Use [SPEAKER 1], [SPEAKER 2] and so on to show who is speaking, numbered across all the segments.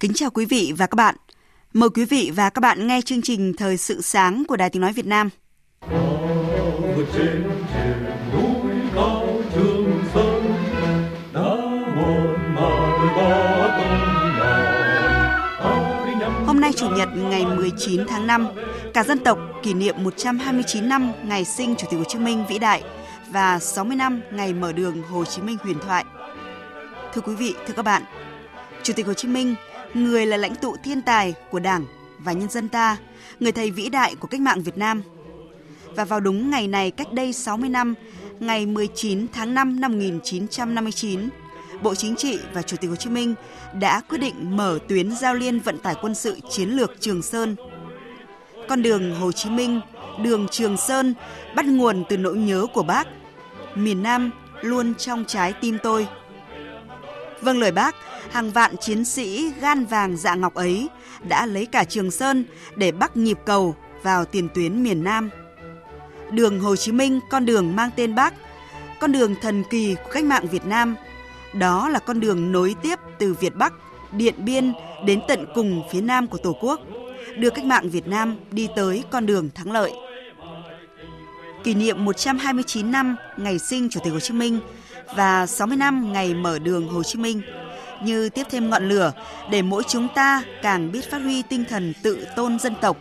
[SPEAKER 1] Kính chào quý vị và các bạn. Mời quý vị và các bạn nghe chương trình Thời sự sáng của Đài Tiếng Nói Việt Nam. Hôm nay Chủ nhật ngày 19 tháng 5, cả dân tộc kỷ niệm 129 năm ngày sinh Chủ tịch Hồ Chí Minh vĩ đại và 60 năm ngày mở đường Hồ Chí Minh huyền thoại. Thưa quý vị, thưa các bạn, Chủ tịch Hồ Chí Minh, người là lãnh tụ thiên tài của Đảng và nhân dân ta, người thầy vĩ đại của cách mạng Việt Nam. Và vào đúng ngày này cách đây 60 năm, ngày 19 tháng 5 năm 1959, Bộ Chính trị và Chủ tịch Hồ Chí Minh đã quyết định mở tuyến giao liên vận tải quân sự chiến lược Trường Sơn. Con đường Hồ Chí Minh, đường Trường Sơn bắt nguồn từ nỗi nhớ của bác. Miền Nam luôn trong trái tim tôi. Vâng lời bác, hàng vạn chiến sĩ gan vàng dạ ngọc ấy đã lấy cả Trường Sơn để bắt nhịp cầu vào tiền tuyến miền Nam. Đường Hồ Chí Minh, con đường mang tên bác, con đường thần kỳ của cách mạng Việt Nam. Đó là con đường nối tiếp từ Việt Bắc, Điện Biên đến tận cùng phía Nam của Tổ quốc, đưa cách mạng Việt Nam đi tới con đường thắng lợi. Kỷ niệm 129 năm ngày sinh Chủ tịch Hồ Chí Minh và 60 năm ngày mở đường Hồ Chí Minh như tiếp thêm ngọn lửa để mỗi chúng ta càng biết phát huy tinh thần tự tôn dân tộc,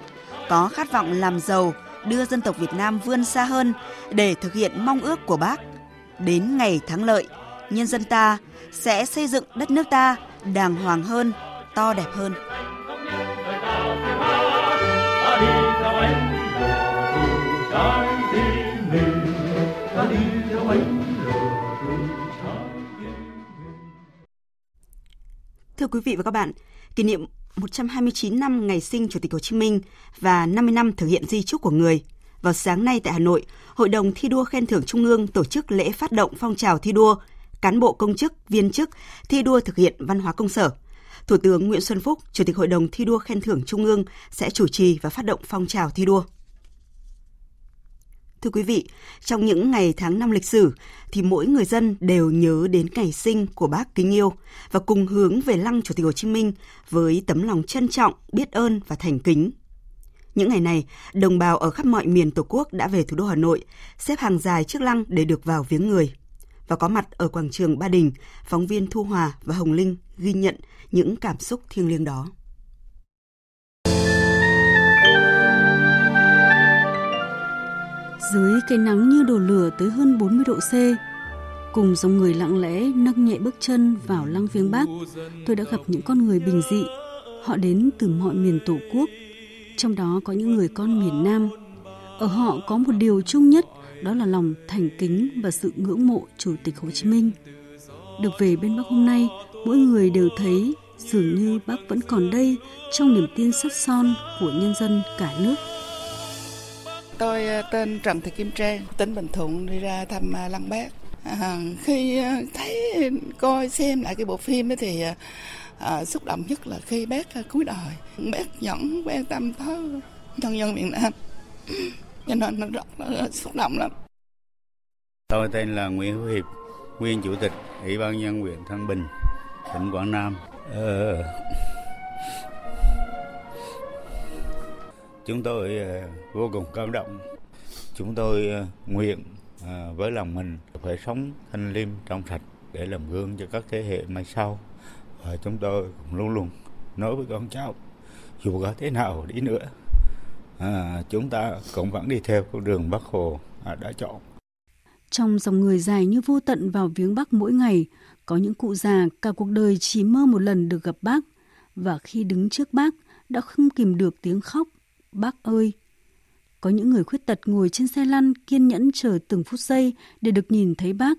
[SPEAKER 1] có khát vọng làm giàu, đưa dân tộc Việt Nam vươn xa hơn để thực hiện mong ước của bác. Đến ngày thắng lợi, nhân dân ta sẽ xây dựng đất nước ta đàng hoàng hơn, to đẹp hơn.
[SPEAKER 2] ta đi
[SPEAKER 1] Thưa quý vị và các bạn, kỷ niệm 129 năm ngày sinh Chủ tịch Hồ Chí Minh và 50 năm thực hiện di trúc của người. Vào sáng nay tại Hà Nội, Hội đồng thi đua khen thưởng Trung ương tổ chức lễ phát động phong trào thi đua cán bộ công chức, viên chức thi đua thực hiện văn hóa công sở. Thủ tướng Nguyễn Xuân Phúc, Chủ tịch Hội đồng thi đua khen thưởng Trung ương sẽ chủ trì và phát động phong trào thi đua. Thưa quý vị, trong những ngày tháng năm lịch sử thì mỗi người dân đều nhớ đến ngày sinh của bác kính yêu và cùng hướng về lăng Chủ tịch Hồ Chí Minh với tấm lòng trân trọng, biết ơn và thành kính. Những ngày này, đồng bào ở khắp mọi miền Tổ quốc đã về thủ đô Hà Nội, xếp hàng dài trước lăng để được vào viếng người. Và có mặt ở quảng trường Ba Đình, phóng viên Thu Hòa và Hồng Linh ghi nhận những cảm xúc thiêng liêng đó.
[SPEAKER 3] Dưới cây nắng như đổ lửa tới hơn 40 độ C, cùng dòng người lặng lẽ nâng nhẹ bước chân vào lăng viếng Bác, tôi đã gặp những con người bình dị. Họ đến từ mọi miền Tổ quốc, trong đó có những người con miền Nam. Ở họ có một điều chung nhất, đó là lòng thành kính và sự ngưỡng mộ Chủ tịch Hồ Chí Minh. Được về bên bắc hôm nay, mỗi người đều thấy dường như Bác vẫn còn đây trong niềm tin sắt son của nhân dân cả nước.
[SPEAKER 4] Tôi ờ, tên Trần Thị Kim Trang, tỉnh Bình Thuận đi ra thăm ờ, Lăng Bác. À, khi ờ, thấy coi xem lại cái bộ phim đó thì à, xúc động nhất là khi bác cuối đời. Bác vẫn quan tâm tới nhân dân miền Nam. Cho nên nó rất là xúc động lắm.
[SPEAKER 5] Tôi tên là Nguyễn Hữu Hiệp, nguyên chủ tịch Ủy ban nhân huyện Thăng Bình, tỉnh Quảng Nam. Ờ, chúng tôi ờ, vô cùng cảm động. Chúng tôi ờ, nguyện ờ, với lòng mình phải sống thanh liêm trong sạch để làm gương cho các thế hệ mai sau. Và chúng tôi cũng luôn luôn nói với con cháu dù có thế nào đi nữa à, chúng ta cũng vẫn đi theo con đường Bác Hồ à, đã chọn.
[SPEAKER 3] Trong dòng người dài như vô tận vào viếng bác mỗi ngày, có những cụ già cả cuộc đời chỉ mơ một lần được gặp bác. Và khi đứng trước bác, đã không kìm được tiếng khóc. Bác ơi! Có những người khuyết tật ngồi trên xe lăn kiên nhẫn chờ từng phút giây để được nhìn thấy bác.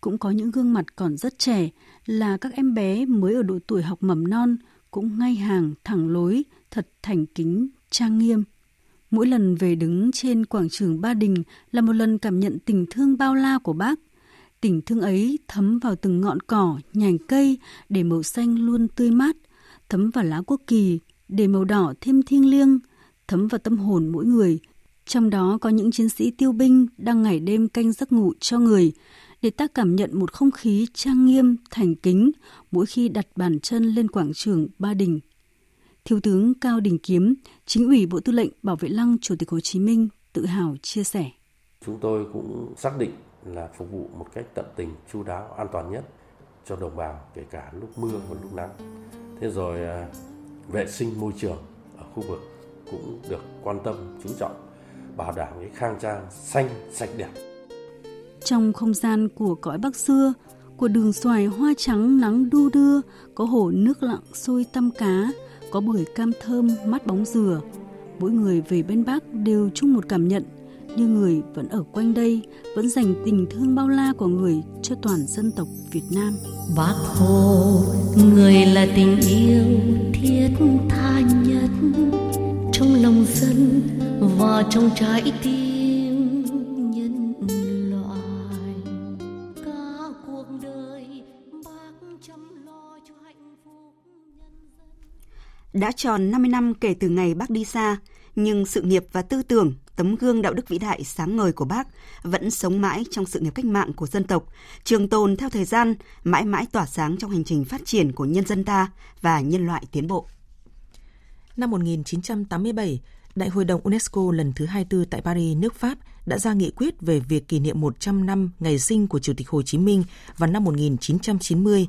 [SPEAKER 3] Cũng có những gương mặt còn rất trẻ là các em bé mới ở độ tuổi học mầm non, cũng ngay hàng, thẳng lối, thật thành kính, trang nghiêm. Mỗi lần về đứng trên quảng trường Ba Đình là một lần cảm nhận tình thương bao la của bác. Tình thương ấy thấm vào từng ngọn cỏ, nhành cây để màu xanh luôn tươi mát, thấm vào lá quốc kỳ để màu đỏ thêm thiêng liêng, thấm vào tâm hồn mỗi người. Trong đó có những chiến sĩ tiêu binh đang ngày đêm canh giấc ngủ cho người, để ta cảm nhận một không khí trang nghiêm, thành kính mỗi khi đặt bàn chân lên quảng trường Ba Đình. Thiếu tướng Cao Đình Kiếm, chính ủy Bộ Tư lệnh Bảo vệ Lăng Chủ tịch Hồ Chí Minh tự hào chia sẻ.
[SPEAKER 6] Chúng tôi cũng xác định là phục vụ một cách tận tình, chu đáo, an toàn nhất cho đồng bào kể cả lúc mưa và lúc nắng. Thế rồi à, vệ sinh môi trường ở khu vực cũng được quan tâm chú trọng bảo đảm cái khang trang xanh sạch đẹp
[SPEAKER 3] trong không gian của cõi Bắc xưa, của đường xoài hoa trắng nắng đu đưa, có hồ nước lặng sôi tăm cá, có bưởi cam thơm mắt bóng dừa. Mỗi người về bên Bắc đều chung một cảm nhận, như người vẫn ở quanh đây, vẫn dành tình thương bao la của người cho toàn dân tộc Việt Nam.
[SPEAKER 7] Bác Hồ, người là tình yêu thiết tha nhất trong lòng dân và trong trái tim
[SPEAKER 1] Đã tròn 50 năm kể từ ngày bác đi xa, nhưng sự nghiệp và tư tưởng, tấm gương đạo đức vĩ đại sáng ngời của bác vẫn sống mãi trong sự nghiệp cách mạng của dân tộc, trường tồn theo thời gian, mãi mãi tỏa sáng trong hành trình phát triển của nhân dân ta và nhân loại tiến bộ.
[SPEAKER 8] Năm 1987, Đại hội đồng UNESCO lần thứ 24 tại Paris, nước Pháp đã ra nghị quyết về việc kỷ niệm 100 năm ngày sinh của Chủ tịch Hồ Chí Minh vào năm 1990,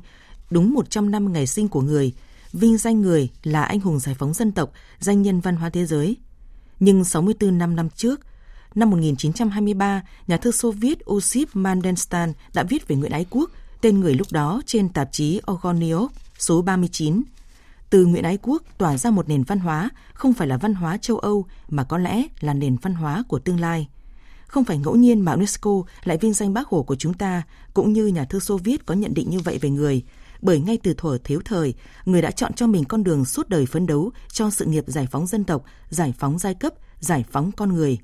[SPEAKER 8] đúng 100 năm ngày sinh của người – vinh danh người là anh hùng giải phóng dân tộc, danh nhân văn hóa thế giới. Nhưng 64 năm năm trước, năm 1923, nhà thơ Xô Viết Osip Mandelstam đã viết về Nguyễn Ái Quốc, tên người lúc đó trên tạp chí Ogoniok số 39. Từ Nguyễn Ái Quốc tỏa ra một nền văn hóa, không phải là văn hóa châu Âu mà có lẽ là nền văn hóa của tương lai. Không phải ngẫu nhiên mà UNESCO lại vinh danh bác Hồ của chúng ta, cũng như nhà thơ Xô Viết có nhận định như vậy về người, bởi ngay từ thuở thiếu thời, người đã chọn cho mình con đường suốt đời phấn đấu cho sự nghiệp giải phóng dân tộc, giải phóng giai cấp, giải phóng con người.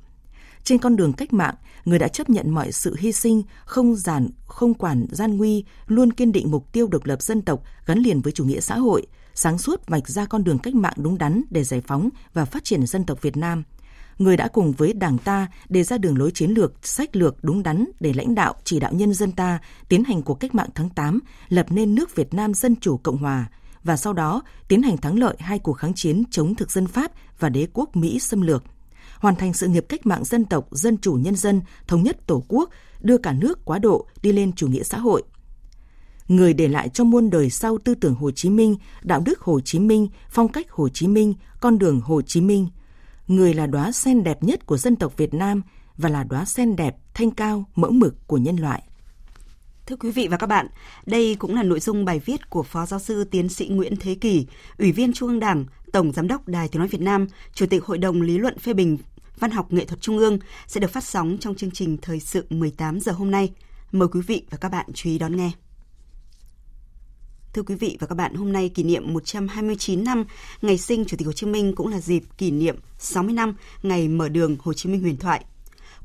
[SPEAKER 8] Trên con đường cách mạng, người đã chấp nhận mọi sự hy sinh, không giản, không quản gian nguy, luôn kiên định mục tiêu độc lập dân tộc gắn liền với chủ nghĩa xã hội, sáng suốt vạch ra con đường cách mạng đúng đắn để giải phóng và phát triển dân tộc Việt Nam – người đã cùng với Đảng ta đề ra đường lối chiến lược, sách lược đúng đắn để lãnh đạo, chỉ đạo nhân dân ta tiến hành cuộc cách mạng tháng 8, lập nên nước Việt Nam Dân Chủ Cộng Hòa và sau đó tiến hành thắng lợi hai cuộc kháng chiến chống thực dân Pháp và đế quốc Mỹ xâm lược hoàn thành sự nghiệp cách mạng dân tộc, dân chủ nhân dân, thống nhất tổ quốc, đưa cả nước quá độ đi lên chủ nghĩa xã hội. Người để lại cho muôn đời sau tư tưởng Hồ Chí Minh, đạo đức Hồ Chí Minh, phong cách Hồ Chí Minh, con đường Hồ Chí Minh – người là đóa sen đẹp nhất của dân tộc Việt Nam và là đóa sen đẹp, thanh cao, mẫu mực của nhân loại.
[SPEAKER 1] Thưa quý vị và các bạn, đây cũng là nội dung bài viết của Phó Giáo sư Tiến sĩ Nguyễn Thế Kỳ, Ủy viên Trung ương Đảng, Tổng Giám đốc Đài Tiếng Nói Việt Nam, Chủ tịch Hội đồng Lý luận phê bình Văn học Nghệ thuật Trung ương sẽ được phát sóng trong chương trình Thời sự 18 giờ hôm nay. Mời quý vị và các bạn chú ý đón nghe. Thưa quý vị và các bạn, hôm nay kỷ niệm 129 năm ngày sinh Chủ tịch Hồ Chí Minh cũng là dịp kỷ niệm 60 năm ngày mở đường Hồ Chí Minh huyền thoại.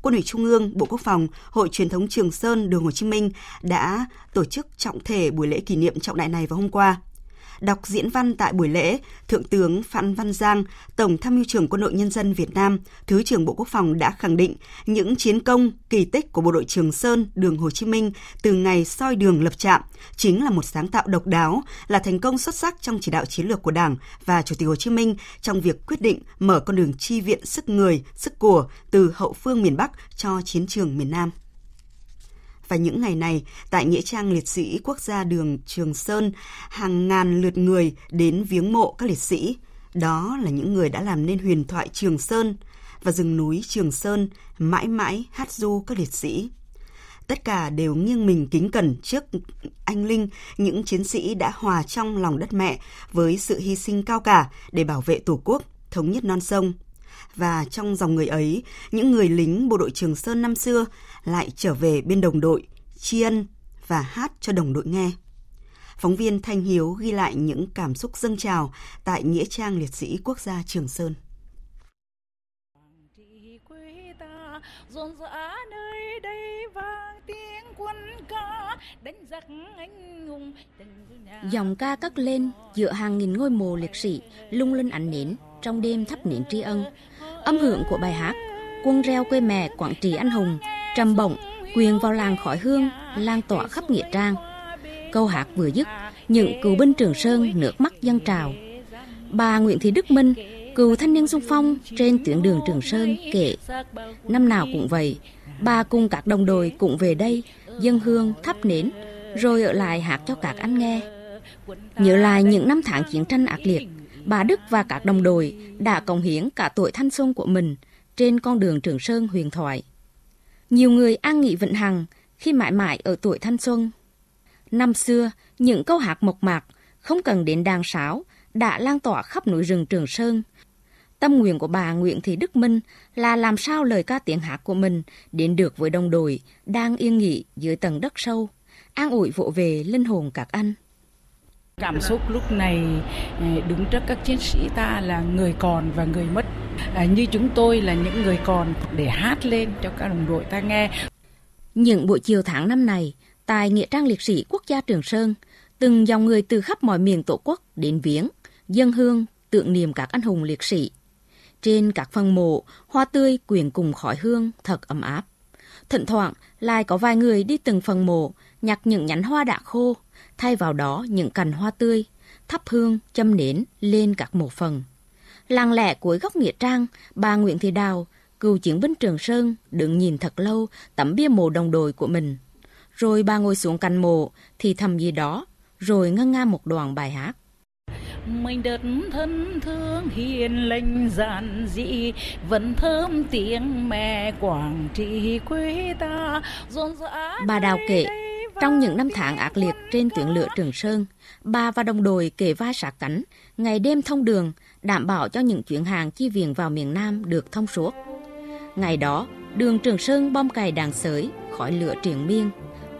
[SPEAKER 1] Quân ủy Trung ương, Bộ Quốc phòng, Hội truyền thống Trường Sơn Đường Hồ Chí Minh đã tổ chức trọng thể buổi lễ kỷ niệm trọng đại này vào hôm qua. Đọc diễn văn tại buổi lễ, Thượng tướng Phan Văn Giang, Tổng tham mưu trưởng Quân đội Nhân dân Việt Nam, Thứ trưởng Bộ Quốc phòng đã khẳng định những chiến công, kỳ tích của bộ đội Trường Sơn, đường Hồ Chí Minh từ ngày soi đường lập trạm chính là một sáng tạo độc đáo, là thành công xuất sắc trong chỉ đạo chiến lược của Đảng và Chủ tịch Hồ Chí Minh trong việc quyết định mở con đường chi viện sức người, sức của từ hậu phương miền Bắc cho chiến trường miền Nam. Và những ngày này, tại Nghĩa trang liệt sĩ quốc gia đường Trường Sơn, hàng ngàn lượt người đến viếng mộ các liệt sĩ. Đó là những người đã làm nên huyền thoại Trường Sơn và rừng núi Trường Sơn mãi mãi hát du các liệt sĩ. tất cả đều nghiêng mình kính cẩn trước anh linh, những chiến sĩ đã hòa trong lòng đất mẹ với sự hy sinh cao cả để bảo vệ Tổ quốc, thống nhất non sông. Và trong dòng người ấy, những người lính bộ đội Trường Sơn năm xưa lại trở về bên đồng đội, tri ân và hát cho đồng đội nghe. Phóng viên Thanh Hiếu ghi lại những cảm xúc dâng trào tại Nghĩa trang Liệt sĩ Quốc gia Trường Sơn.
[SPEAKER 9] rộn rã nơi đây vang tiếng quân ca đánh giặc anh hùng
[SPEAKER 10] dòng ca cất lên giữa hàng nghìn ngôi mộ liệt sĩ lung linh ánh nến trong đêm thắp nến tri ân âm hưởng của bài hát quân reo quê mẹ quảng trị anh hùng trầm bổng quyền vào làng khói hương lan tỏa khắp nghĩa trang câu hát vừa dứt những cựu binh trường sơn nước mắt dâng trào bà nguyễn thị đức minh Cựu thanh niên sung phong trên tuyến đường Trường Sơn kể, năm nào cũng vậy, bà cùng các đồng đội cũng về đây, dân hương, thắp nến, rồi ở lại hát cho các anh nghe. Nhớ lại những năm tháng chiến tranh ác liệt, bà Đức và các đồng đội đã cống hiến cả tuổi thanh xuân của mình trên con đường Trường Sơn huyền thoại. Nhiều người an nghỉ Vịnh hằng khi mãi mãi ở tuổi thanh xuân. Năm xưa, những câu hát mộc mạc, không cần đến đàn sáo, đã lan tỏa khắp núi rừng Trường Sơn, Tâm nguyện của bà Nguyễn Thị Đức Minh là làm sao lời ca tiếng hát của mình đến được với đồng đội đang yên nghỉ dưới tầng đất sâu, an ủi vỗ về linh hồn các anh.
[SPEAKER 9] Cảm xúc lúc này ờ, đứng trước các chiến sĩ ta là người còn và người mất. À, như chúng tôi là những người còn để hát lên cho các đồng đội ta nghe.
[SPEAKER 10] Những buổi chiều tháng năm này, tại Nghĩa trang liệt sĩ quốc gia Trường Sơn, từng dòng người từ khắp mọi miền tổ quốc đến viếng, dân hương, tượng niệm các anh hùng liệt sĩ trên các phần mộ, hoa tươi quyện cùng khói hương thật ấm áp. Thỉnh thoảng lại có vài người đi từng phần mộ, nhặt những nhánh hoa đã khô, thay vào đó những cành hoa tươi, thắp hương, châm nến lên các mộ phần. Làng lẻ cuối góc Nghĩa Trang, bà Nguyễn Thị Đào, cựu chiến binh Trường Sơn, đứng nhìn thật lâu tấm bia mộ đồng đội của mình. Rồi bà ngồi xuống cạnh mộ, thì thầm gì đó, rồi ngân nga một đoạn bài hát.
[SPEAKER 9] Mình đất thân thương hiền lành giản dị vẫn thơm tiếng mẹ quảng trị quê ta.
[SPEAKER 10] Rộn rã bà đào kể trong những năm tháng ác liệt trên tuyến lửa Trường Sơn, bà và đồng đội kề vai sát cánh, ngày đêm thông đường, đảm bảo cho những chuyến hàng chi viện vào miền Nam được thông suốt. Ngày đó, đường Trường Sơn bom cày đàn sới, khỏi lửa triển miên.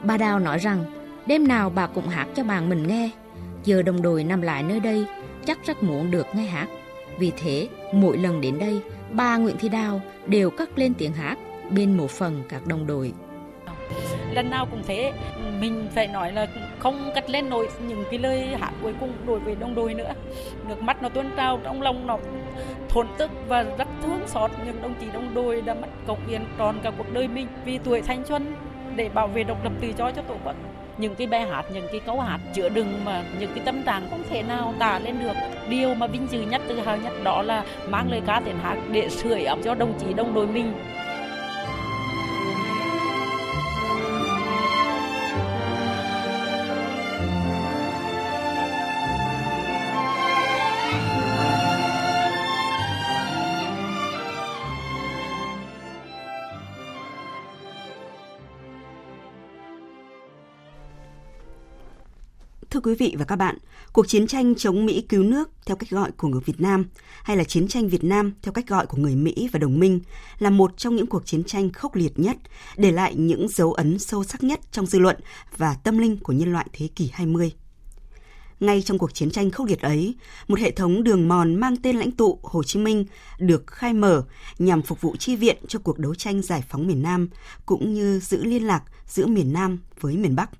[SPEAKER 10] Bà Đào nói rằng, đêm nào bà cũng hát cho bạn mình nghe, Giờ đồng đội nằm lại nơi đây, chắc rất muốn được nghe hát. Vì thế, mỗi lần đến đây, bà Nguyễn Thị Đào đều cất lên tiếng hát bên một phần các đồng đội.
[SPEAKER 9] Lần nào cũng thế, mình phải nói là không cất lên nổi những cái lời hát cuối cùng đối với đồng đội nữa. Nước mắt nó tuôn trào trong lòng nó thốn tức và rất thương xót. Những đồng chí đồng đội đã mất công hiến tròn cả cuộc đời mình vì tuổi thanh xuân để bảo vệ độc lập tự do cho tổ quốc. Những cái bài hát, những cái câu hát chữa đựng mà những cái tâm trạng không thể nào tả lên được. Điều mà vinh dự nhất, tự hào nhất đó là mang lời ca tiếng hát để sưởi ấm cho đồng chí đồng đội mình.
[SPEAKER 1] Thưa quý vị và các bạn, cuộc chiến tranh chống Mỹ cứu nước theo cách gọi của người Việt Nam hay là chiến tranh Việt Nam theo cách gọi của người Mỹ và đồng minh là một trong những cuộc chiến tranh khốc liệt nhất, để lại những dấu ấn sâu sắc nhất trong dư luận và tâm linh của nhân loại thế kỷ 20. Ngay trong cuộc chiến tranh khốc liệt ấy, một hệ thống đường mòn mang tên lãnh tụ Hồ Chí Minh được khai mở nhằm phục vụ chi viện cho cuộc đấu tranh giải phóng miền Nam, cũng như giữ liên lạc giữa miền Nam với miền Bắc.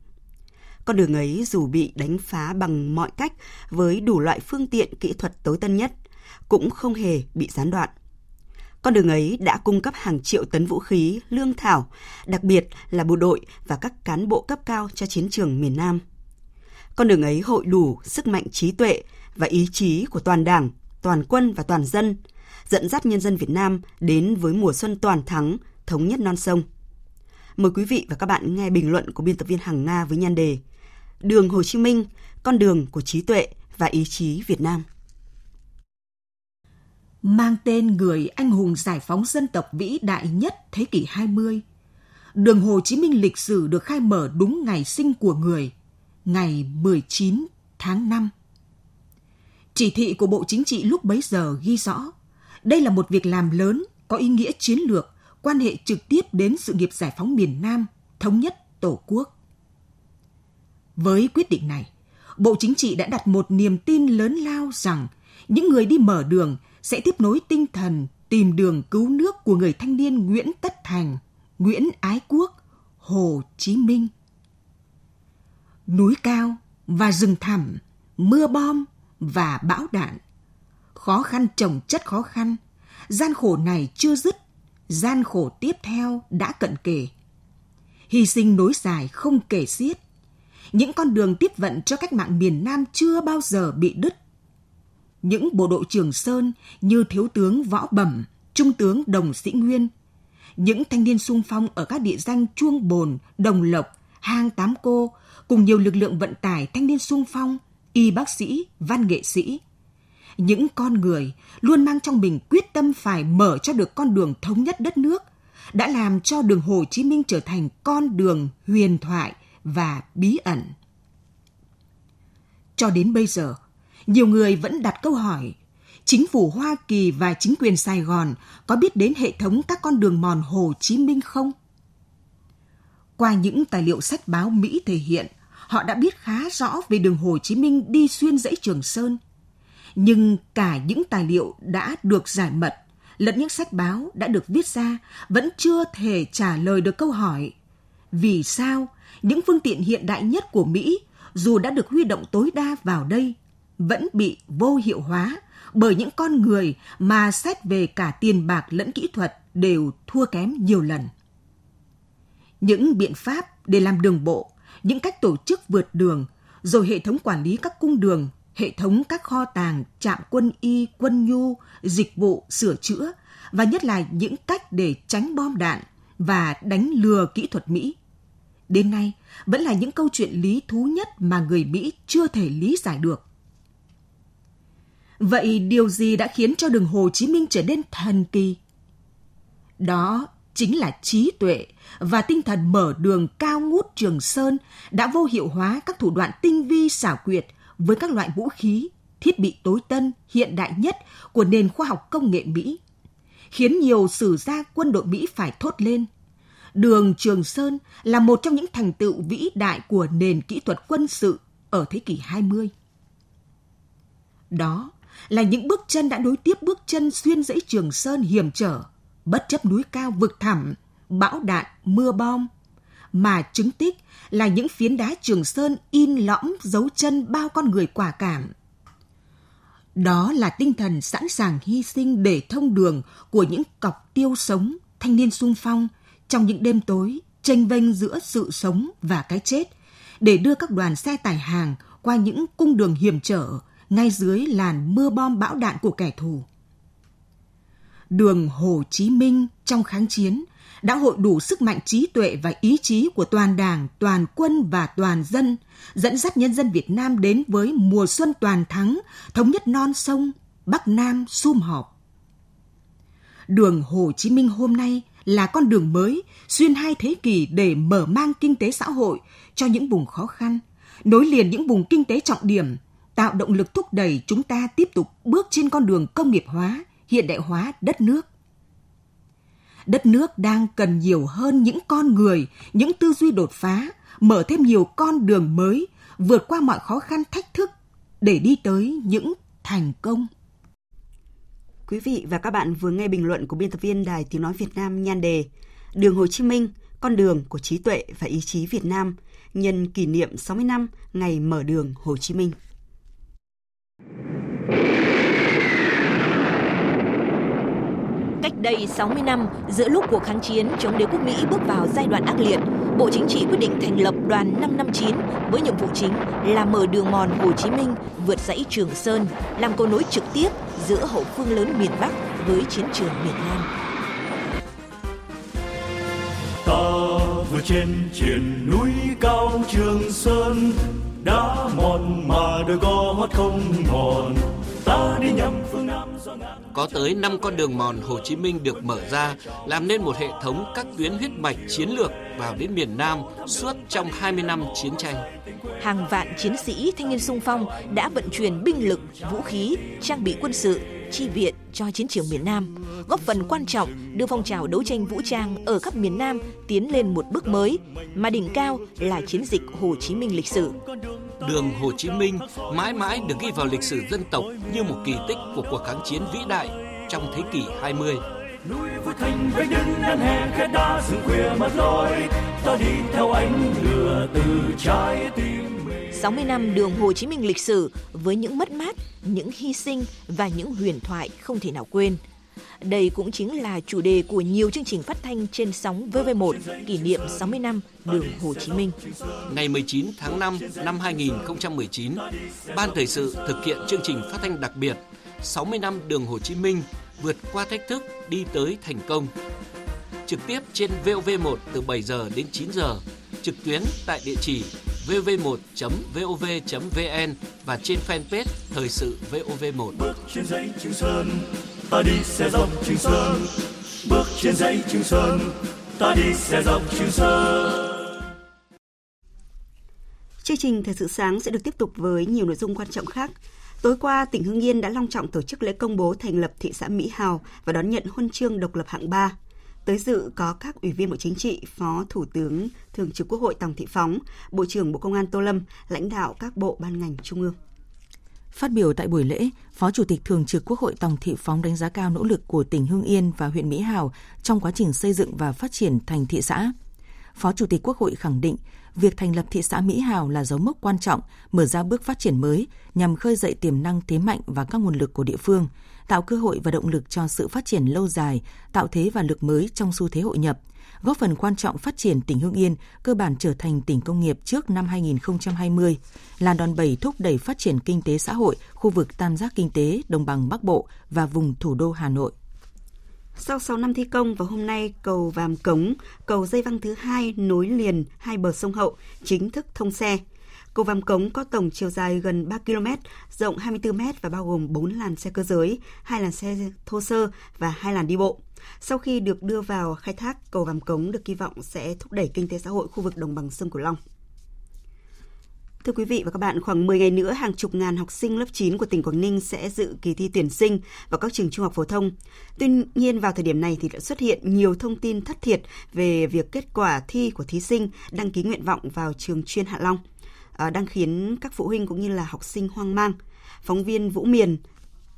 [SPEAKER 1] Con đường ấy dù bị đánh phá bằng mọi cách với đủ loại phương tiện kỹ thuật tối tân nhất, cũng không hề bị gián đoạn. Con đường ấy đã cung cấp hàng triệu tấn vũ khí, lương thảo, đặc biệt là bộ đội và các cán bộ cấp cao cho chiến trường miền Nam. Con đường ấy hội đủ sức mạnh trí tuệ và ý chí của toàn đảng, toàn quân và toàn dân, dẫn dắt nhân dân Việt Nam đến với mùa xuân toàn thắng, thống nhất non sông. Mời quý vị và các bạn nghe bình luận của biên tập viên Hằng Nga với nhan đề Đường Hồ Chí Minh, con đường của trí tuệ và ý chí Việt Nam.
[SPEAKER 11] Mang tên người anh hùng giải phóng dân tộc vĩ đại nhất thế kỷ 20,
[SPEAKER 12] đường Hồ Chí Minh lịch sử được khai mở đúng ngày sinh của người, ngày 19 tháng 5. Chỉ thị của Bộ Chính trị lúc bấy giờ ghi rõ, đây là một việc làm lớn, có ý nghĩa chiến lược, quan hệ trực tiếp đến sự nghiệp giải phóng miền Nam, thống nhất Tổ quốc. Với quyết định này, Bộ Chính trị đã đặt một niềm tin lớn lao rằng những người đi mở đường sẽ tiếp nối tinh thần tìm đường cứu nước của người thanh niên Nguyễn Tất Thành, Nguyễn Ái Quốc, Hồ Chí Minh. Núi cao và rừng thẳm, mưa bom và bão đạn. Khó khăn trồng chất khó khăn, gian khổ này chưa dứt, gian khổ tiếp theo đã cận kề. Hy sinh nối dài không kể xiết, những con đường tiếp vận cho cách mạng miền Nam chưa bao giờ bị đứt. Những bộ đội Trường Sơn như Thiếu tướng Võ Bẩm, Trung tướng Đồng Sĩ Nguyên, những thanh niên sung phong ở các địa danh Chuông Bồn, Đồng Lộc, Hang Tám Cô, cùng nhiều lực lượng vận tải thanh niên sung phong, y bác sĩ, văn nghệ sĩ. Những con người luôn mang trong mình quyết tâm phải mở cho được con đường thống nhất đất nước, đã làm cho đường Hồ Chí Minh trở thành con đường huyền thoại và bí ẩn. Cho đến bây giờ, nhiều người vẫn đặt câu hỏi chính phủ Hoa Kỳ và chính quyền Sài Gòn có biết đến hệ thống các con đường mòn Hồ Chí Minh không? Qua những tài liệu sách báo Mỹ thể hiện, họ đã biết khá rõ về đường Hồ Chí Minh đi xuyên dãy Trường Sơn. Nhưng cả những tài liệu đã được giải mật, lẫn những sách báo đã được viết ra vẫn chưa thể trả lời được câu hỏi vì sao những phương tiện hiện đại nhất của Mỹ dù đã được huy động tối đa vào đây vẫn bị vô hiệu hóa bởi những con người mà xét về cả tiền bạc lẫn kỹ thuật đều thua kém nhiều lần. Những biện pháp để làm đường bộ, những cách tổ chức vượt đường, rồi hệ thống quản lý các cung đường, hệ thống các kho tàng, trạm quân y, quân nhu, dịch vụ, sửa chữa và nhất là những cách để tránh bom đạn và đánh lừa kỹ thuật Mỹ. Đến nay, vẫn là những câu chuyện lý thú nhất mà người Mỹ chưa thể lý giải được. Vậy điều gì đã khiến cho đường Hồ Chí Minh trở nên thần kỳ? Đó chính là trí tuệ và tinh thần mở đường cao ngút Trường Sơn đã vô hiệu hóa các thủ đoạn tinh vi xảo quyệt với các loại vũ khí, thiết bị tối tân, hiện đại nhất của nền khoa học công nghệ Mỹ, khiến nhiều sử gia quân đội Mỹ phải thốt lên. Đường Trường Sơn là một trong những thành tựu vĩ đại của nền kỹ thuật quân sự ở thế kỷ 20. Đó là những bước chân đã nối tiếp bước chân xuyên dãy Trường Sơn hiểm trở, bất chấp núi cao vực thẳm, bão đạn, mưa bom, mà chứng tích là những phiến đá Trường Sơn in lõm dấu chân bao con người quả cảm. Đó là tinh thần sẵn sàng hy sinh để thông đường của những cọc tiêu sống, thanh niên sung phong trong những đêm tối, tranh vênh giữa sự sống và cái chết, để đưa các đoàn xe tải hàng qua những cung đường hiểm trở, ngay dưới làn mưa bom bão đạn của kẻ thù. Đường Hồ Chí Minh trong kháng chiến đã hội đủ sức mạnh trí tuệ và ý chí của toàn đảng, toàn quân và toàn dân, dẫn dắt nhân dân Việt Nam đến với mùa xuân toàn thắng, thống nhất non sông, Bắc Nam sum họp. Đường Hồ Chí Minh hôm nay là con đường mới xuyên hai thế kỷ để mở mang kinh tế xã hội cho những vùng khó khăn, nối liền những vùng kinh tế trọng điểm, tạo động lực thúc đẩy chúng ta tiếp tục bước trên con đường công nghiệp hóa, hiện đại hóa đất nước. Đất nước đang cần nhiều hơn những con người, những tư duy đột phá, mở thêm nhiều con đường mới, vượt qua mọi khó khăn thách thức để đi tới những thành công.
[SPEAKER 1] Quý vị và các bạn vừa nghe bình luận của biên tập viên Đài Tiếng Nói Việt Nam nhan đề Đường Hồ Chí Minh, con đường của trí tuệ và ý chí Việt Nam nhân kỷ niệm 60 năm ngày mở đường Hồ Chí Minh.
[SPEAKER 11] Cách đây 60 năm, giữa lúc cuộc kháng chiến chống đế quốc Mỹ bước vào giai đoạn ác liệt, Bộ Chính trị quyết định thành lập đoàn 559 với nhiệm vụ chính là mở đường mòn Hồ Chí Minh vượt dãy Trường Sơn, làm cầu nối trực tiếp giữa hậu phương lớn miền Bắc với chiến trường miền Nam.
[SPEAKER 13] Ta vừa trên triển núi cao Trường Sơn, đá mòn mà đôi gót không mòn. Ta đi nhầm phương Nam
[SPEAKER 14] Có tới 5 con đường mòn Hồ Chí Minh được mở ra, làm nên một hệ thống các tuyến huyết mạch chiến lược vào đến miền Nam suốt trong 20 năm chiến tranh.
[SPEAKER 11] Hàng vạn chiến sĩ thanh niên sung phong đã vận chuyển binh lực, vũ khí, trang bị quân sự, chi viện cho chiến trường miền Nam, góp phần quan trọng đưa phong trào đấu tranh vũ trang ở khắp miền Nam tiến lên một bước mới, mà đỉnh cao là chiến dịch Hồ Chí Minh lịch sử.
[SPEAKER 14] Đường Hồ Chí Minh mãi mãi được ghi vào lịch sử dân tộc như một kỳ tích của cuộc kháng chiến vĩ đại trong thế kỷ 20.
[SPEAKER 2] núi vui thành vách đứng đan hè khẽ đá rừng khuya mất lối ta đi theo ánh lửa từ trái tim
[SPEAKER 11] 60 năm đường Hồ Chí Minh lịch sử với những mất mát, những hy sinh và những huyền thoại không thể nào quên. Đây cũng chính là chủ đề của nhiều chương trình phát thanh trên sóng VV1 kỷ niệm 60 năm đường Hồ Chí Minh.
[SPEAKER 14] Ngày 19 tháng 5 năm 2019, Ban Thời sự thực hiện chương trình phát thanh đặc biệt 60 năm đường Hồ Chí Minh vượt qua thách thức đi tới thành công. Trực tiếp trên VOV1 từ 7 giờ đến 9 giờ, trực tuyến tại địa chỉ vv1.vov.vn và trên fanpage Thời sự VOV1.
[SPEAKER 2] Bước trên dãy Trường Sơn, ta đi xe dọc Trường Sơn. Bước trên dãy Trường Sơn, ta đi xe dọc Trường Sơn.
[SPEAKER 1] Chương trình Thời sự sáng sẽ được tiếp tục với nhiều nội dung quan trọng khác. Tối qua, tỉnh Hưng Yên đã long trọng tổ chức lễ công bố thành lập thị xã Mỹ Hào và đón nhận huân chương độc lập hạng 3. Tới dự có các ủy viên Bộ Chính trị, Phó Thủ tướng Thường trực Quốc hội Tòng Thị Phóng, Bộ trưởng Bộ Công an Tô Lâm, lãnh đạo các bộ ban ngành trung ương.
[SPEAKER 8] Phát biểu tại buổi lễ, Phó Chủ tịch Thường trực Quốc hội Tòng Thị Phóng đánh giá cao nỗ lực của tỉnh Hưng Yên và huyện Mỹ Hào trong quá trình xây dựng và phát triển thành thị xã. Phó Chủ tịch Quốc hội khẳng định, việc thành lập thị xã Mỹ Hào là dấu mốc quan trọng, mở ra bước phát triển mới nhằm khơi dậy tiềm năng thế mạnh và các nguồn lực của địa phương, tạo cơ hội và động lực cho sự phát triển lâu dài, tạo thế và lực mới trong xu thế hội nhập, góp phần quan trọng phát triển tỉnh Hưng Yên cơ bản trở thành tỉnh công nghiệp trước năm 2020, là đòn bẩy thúc đẩy phát triển kinh tế xã hội khu vực tam giác kinh tế đồng bằng Bắc Bộ và vùng thủ đô Hà Nội.
[SPEAKER 1] Sau 6 năm thi công và hôm nay cầu Vàm Cống, cầu dây văng thứ hai nối liền hai bờ sông Hậu chính thức thông xe. Cầu Vàm Cống có tổng chiều dài gần 3 km, rộng 24 m và bao gồm 4 làn xe cơ giới, 2 làn xe thô sơ và 2 làn đi bộ. Sau khi được đưa vào khai thác, cầu Vàm Cống được kỳ vọng sẽ thúc đẩy kinh tế xã hội khu vực đồng bằng sông Cửu Long. Thưa quý vị và các bạn, khoảng 10 ngày nữa, hàng chục ngàn học sinh lớp 9 của tỉnh Quảng Ninh sẽ dự kỳ thi tuyển sinh vào các trường trung học phổ thông. Tuy nhiên, vào thời điểm này thì đã xuất hiện nhiều thông tin thất thiệt về việc kết quả thi của thí sinh đăng ký nguyện vọng vào trường chuyên Hạ Long, Ờ, đang khiến các phụ huynh cũng như là học sinh hoang mang. Phóng viên Vũ Miền,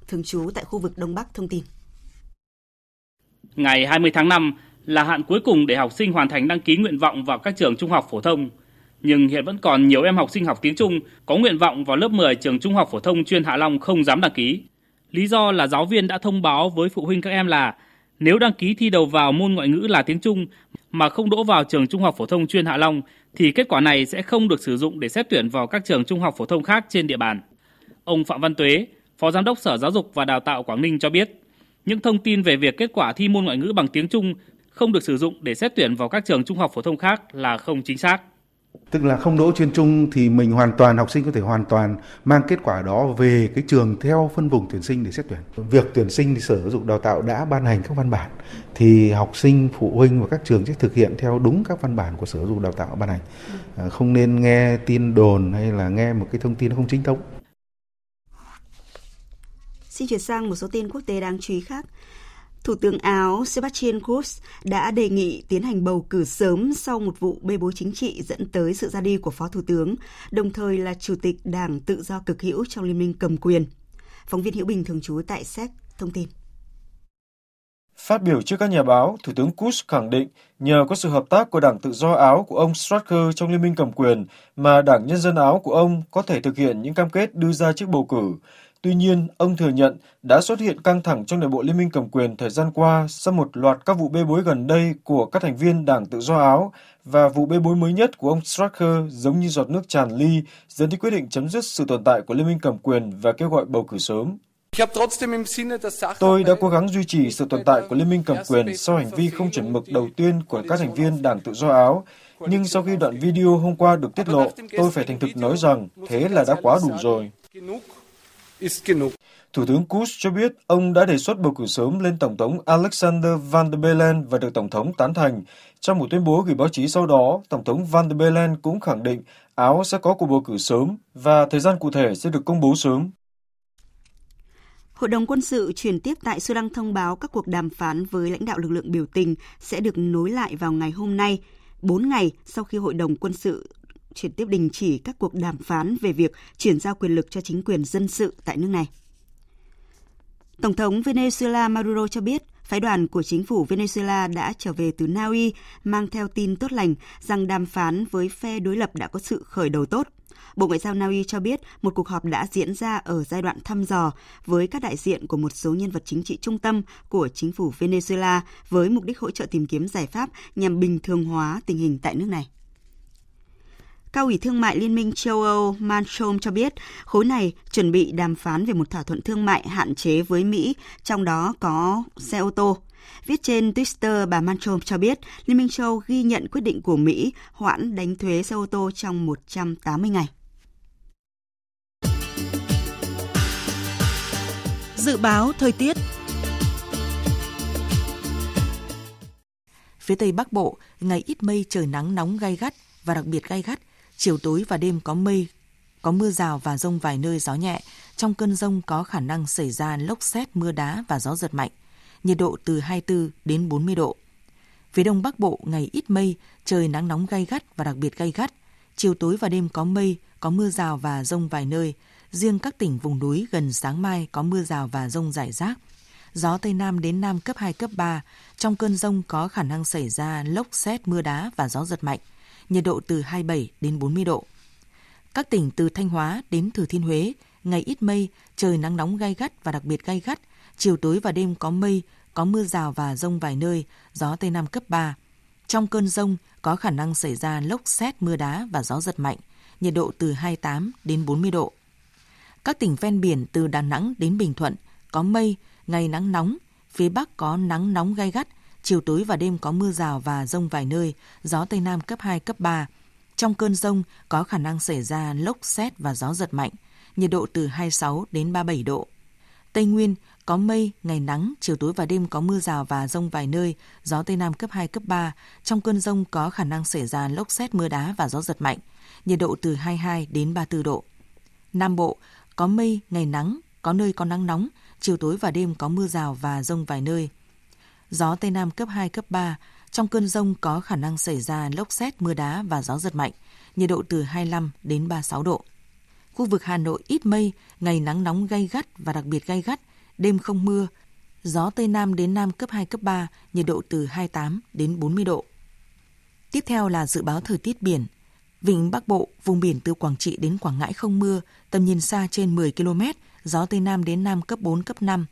[SPEAKER 1] thường trú tại khu vực Đông Bắc thông tin.
[SPEAKER 15] Ngày 20 tháng 5 là hạn cuối cùng để học sinh hoàn thành đăng ký nguyện vọng vào các trường trung học phổ thông – nhưng hiện vẫn còn nhiều em học sinh học tiếng Trung có nguyện vọng vào lớp 10 trường Trung học phổ thông chuyên Hạ Long không dám đăng ký. Lý do là giáo viên đã thông báo với phụ huynh các em là nếu đăng ký thi đầu vào môn ngoại ngữ là tiếng Trung mà không đỗ vào trường Trung học phổ thông chuyên Hạ Long thì kết quả này sẽ không được sử dụng để xét tuyển vào các trường trung học phổ thông khác trên địa bàn. Ông Phạm Văn Tuế, Phó Giám đốc Sở Giáo dục và Đào tạo Quảng Ninh cho biết, những thông tin về việc kết quả thi môn ngoại ngữ bằng tiếng Trung không được sử dụng để xét tuyển vào các trường trung học phổ thông khác là không chính xác.
[SPEAKER 16] Tức là không đỗ chuyên trung thì mình hoàn toàn học sinh có thể hoàn toàn mang kết quả đó về cái trường theo phân vùng tuyển sinh để xét tuyển. Việc tuyển sinh thì Sở Giáo dục Đào tạo đã ban hành các văn bản thì học sinh, phụ huynh và các trường sẽ thực hiện theo đúng các văn bản của Sở Giáo dục Đào tạo ban hành. À, không nên nghe tin đồn hay là nghe một cái thông tin không chính thống.
[SPEAKER 1] Xin chuyển sang một số tin quốc tế đáng chú ý khác. Thủ tướng Áo Sebastian Kurz đã đề nghị tiến hành bầu cử sớm sau một vụ bê bối chính trị dẫn tới sự ra đi của Phó Thủ tướng, đồng thời là Chủ tịch Đảng Tự do Cực hữu trong Liên minh cầm quyền. Phóng viên Hữu Bình thường trú tại Séc thông tin.
[SPEAKER 17] Phát biểu trước các nhà báo, Thủ tướng Kurz khẳng định nhờ có sự hợp tác của Đảng Tự do Áo của ông Stracker trong Liên minh cầm quyền mà Đảng Nhân dân Áo của ông có thể thực hiện những cam kết đưa ra trước bầu cử, Tuy nhiên, ông thừa nhận đã xuất hiện căng thẳng trong nội bộ Liên minh cầm quyền thời gian qua sau một loạt các vụ bê bối gần đây của các thành viên Đảng Tự do Áo và vụ bê bối mới nhất của ông Stracker giống như giọt nước tràn ly dẫn đến quyết định chấm dứt sự tồn tại của Liên minh cầm quyền và kêu gọi bầu cử sớm. Tôi đã cố gắng duy trì sự tồn tại của Liên minh cầm quyền sau hành vi không chuẩn mực đầu tiên của các thành viên Đảng Tự do Áo, nhưng sau khi đoạn video hôm qua được tiết lộ, tôi phải thành thực nói rằng thế là đã quá đủ rồi. Thủ tướng Kurz cho biết ông đã đề xuất bầu cử sớm lên Tổng thống Alexander Van der Bellen và được Tổng thống tán thành. Trong một tuyên bố gửi báo chí sau đó, Tổng thống Van der Bellen cũng khẳng định Áo sẽ có cuộc bầu cử sớm và thời gian cụ thể sẽ được công bố sớm.
[SPEAKER 1] Hội đồng quân sự chuyển tiếp tại Sudan thông báo các cuộc đàm phán với lãnh đạo lực lượng biểu tình sẽ được nối lại vào ngày hôm nay, 4 ngày sau khi Hội đồng quân sự chuyển tiếp đình chỉ các cuộc đàm phán về việc chuyển giao quyền lực cho chính quyền dân sự tại nước này. Tổng thống Venezuela Maduro cho biết, phái đoàn của chính phủ Venezuela đã trở về từ Na Uy mang theo tin tốt lành rằng đàm phán với phe đối lập đã có sự khởi đầu tốt. Bộ Ngoại giao Na Uy cho biết một cuộc họp đã diễn ra ở giai đoạn thăm dò với các đại diện của một số nhân vật chính trị trung tâm của chính phủ Venezuela với mục đích hỗ trợ tìm kiếm giải pháp nhằm bình thường hóa tình hình tại nước này. Cao ủy Thương mại Liên minh châu Âu Manchom cho biết khối này chuẩn bị đàm phán về một thỏa thuận thương mại hạn chế với Mỹ, trong đó có xe ô tô. Viết trên Twitter, bà Manchom cho biết Liên minh châu ghi nhận quyết định của Mỹ hoãn đánh thuế xe ô tô trong 180 ngày.
[SPEAKER 8] Dự báo thời tiết Phía Tây Bắc Bộ, ngày ít mây trời nắng nóng gai gắt và đặc biệt gai gắt, chiều tối và đêm có mây, có mưa rào và rông vài nơi gió nhẹ. Trong cơn rông có khả năng xảy ra lốc xét, mưa đá và gió giật mạnh. Nhiệt độ từ 24 đến 40 độ. Phía đông bắc bộ ngày ít mây, trời nắng nóng gay gắt và đặc biệt gay gắt. Chiều tối và đêm có mây, có mưa rào và rông vài nơi. Riêng các tỉnh vùng núi gần sáng mai có mưa rào và rông rải rác. Gió Tây Nam đến Nam cấp 2, cấp 3. Trong cơn rông có khả năng xảy ra lốc xét, mưa đá và gió giật mạnh nhiệt độ từ 27 đến 40 độ. Các tỉnh từ Thanh Hóa đến Thừa Thiên Huế, ngày ít mây, trời nắng nóng gai gắt và đặc biệt gai gắt, chiều tối và đêm có mây, có mưa rào và rông vài nơi, gió Tây Nam cấp 3. Trong cơn rông có khả năng xảy ra lốc xét, mưa đá và gió giật mạnh, nhiệt độ từ 28 đến 40 độ. Các tỉnh ven biển từ Đà Nẵng đến Bình Thuận có mây, ngày nắng nóng, phía Bắc có nắng nóng gai gắt, chiều tối và đêm có mưa rào và rông vài nơi, gió Tây Nam cấp 2, cấp 3. Trong cơn rông có khả năng xảy ra lốc xét và gió giật mạnh, nhiệt độ từ 26 đến 37 độ. Tây Nguyên có mây, ngày nắng, chiều tối và đêm có mưa rào và rông vài nơi, gió Tây Nam cấp 2, cấp 3. Trong cơn rông có khả năng xảy ra lốc xét mưa đá và gió giật mạnh, nhiệt độ từ 22 đến 34 độ. Nam Bộ có mây, ngày nắng, có nơi có nắng nóng, chiều tối và đêm có mưa rào và rông vài nơi, gió Tây Nam cấp 2, cấp 3. Trong cơn rông có khả năng xảy ra lốc xét, mưa đá và gió giật mạnh, nhiệt độ từ 25 đến 36 độ. Khu vực Hà Nội ít mây, ngày nắng nóng gay gắt và đặc biệt gay gắt, đêm không mưa, gió Tây Nam đến Nam cấp 2, cấp 3, nhiệt độ từ 28 đến 40 độ. Tiếp theo là dự báo thời tiết biển. Vịnh Bắc Bộ, vùng biển từ Quảng Trị đến Quảng Ngãi không mưa, tầm nhìn xa trên 10 km, gió Tây Nam đến Nam cấp 4, cấp 5.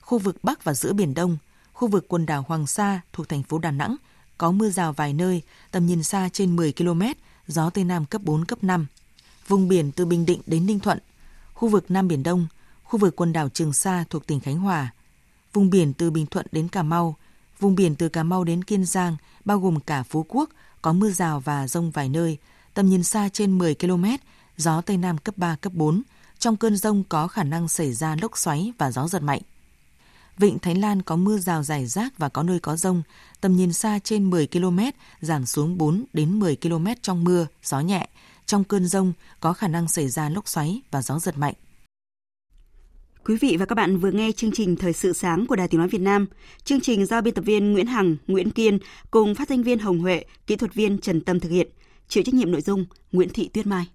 [SPEAKER 8] Khu vực Bắc và giữa Biển Đông, khu vực quần đảo Hoàng Sa thuộc thành phố Đà Nẵng có mưa rào vài nơi, tầm nhìn xa trên 10 km, gió Tây Nam cấp 4, cấp 5. Vùng biển từ Bình Định đến Ninh Thuận, khu vực Nam Biển Đông, khu vực quần đảo Trường Sa thuộc tỉnh Khánh Hòa, vùng biển từ Bình Thuận đến Cà Mau, vùng biển từ Cà Mau đến Kiên Giang, bao gồm cả Phú Quốc, có mưa rào và rông vài nơi, tầm nhìn xa trên 10 km, gió Tây Nam cấp 3, cấp 4. Trong cơn rông có khả năng xảy ra lốc xoáy và gió giật mạnh. Vịnh Thái Lan có mưa rào rải rác và có nơi có rông, tầm nhìn xa trên 10 km, giảm xuống 4 đến 10 km trong mưa, gió nhẹ. Trong cơn rông có khả năng xảy ra lốc xoáy và gió giật mạnh.
[SPEAKER 1] Quý vị và các bạn vừa nghe chương trình Thời sự sáng của Đài Tiếng Nói Việt Nam. Chương trình do biên tập viên Nguyễn Hằng, Nguyễn Kiên cùng phát thanh viên Hồng Huệ, kỹ thuật viên Trần Tâm thực hiện. Chịu trách nhiệm nội dung Nguyễn Thị Tuyết Mai.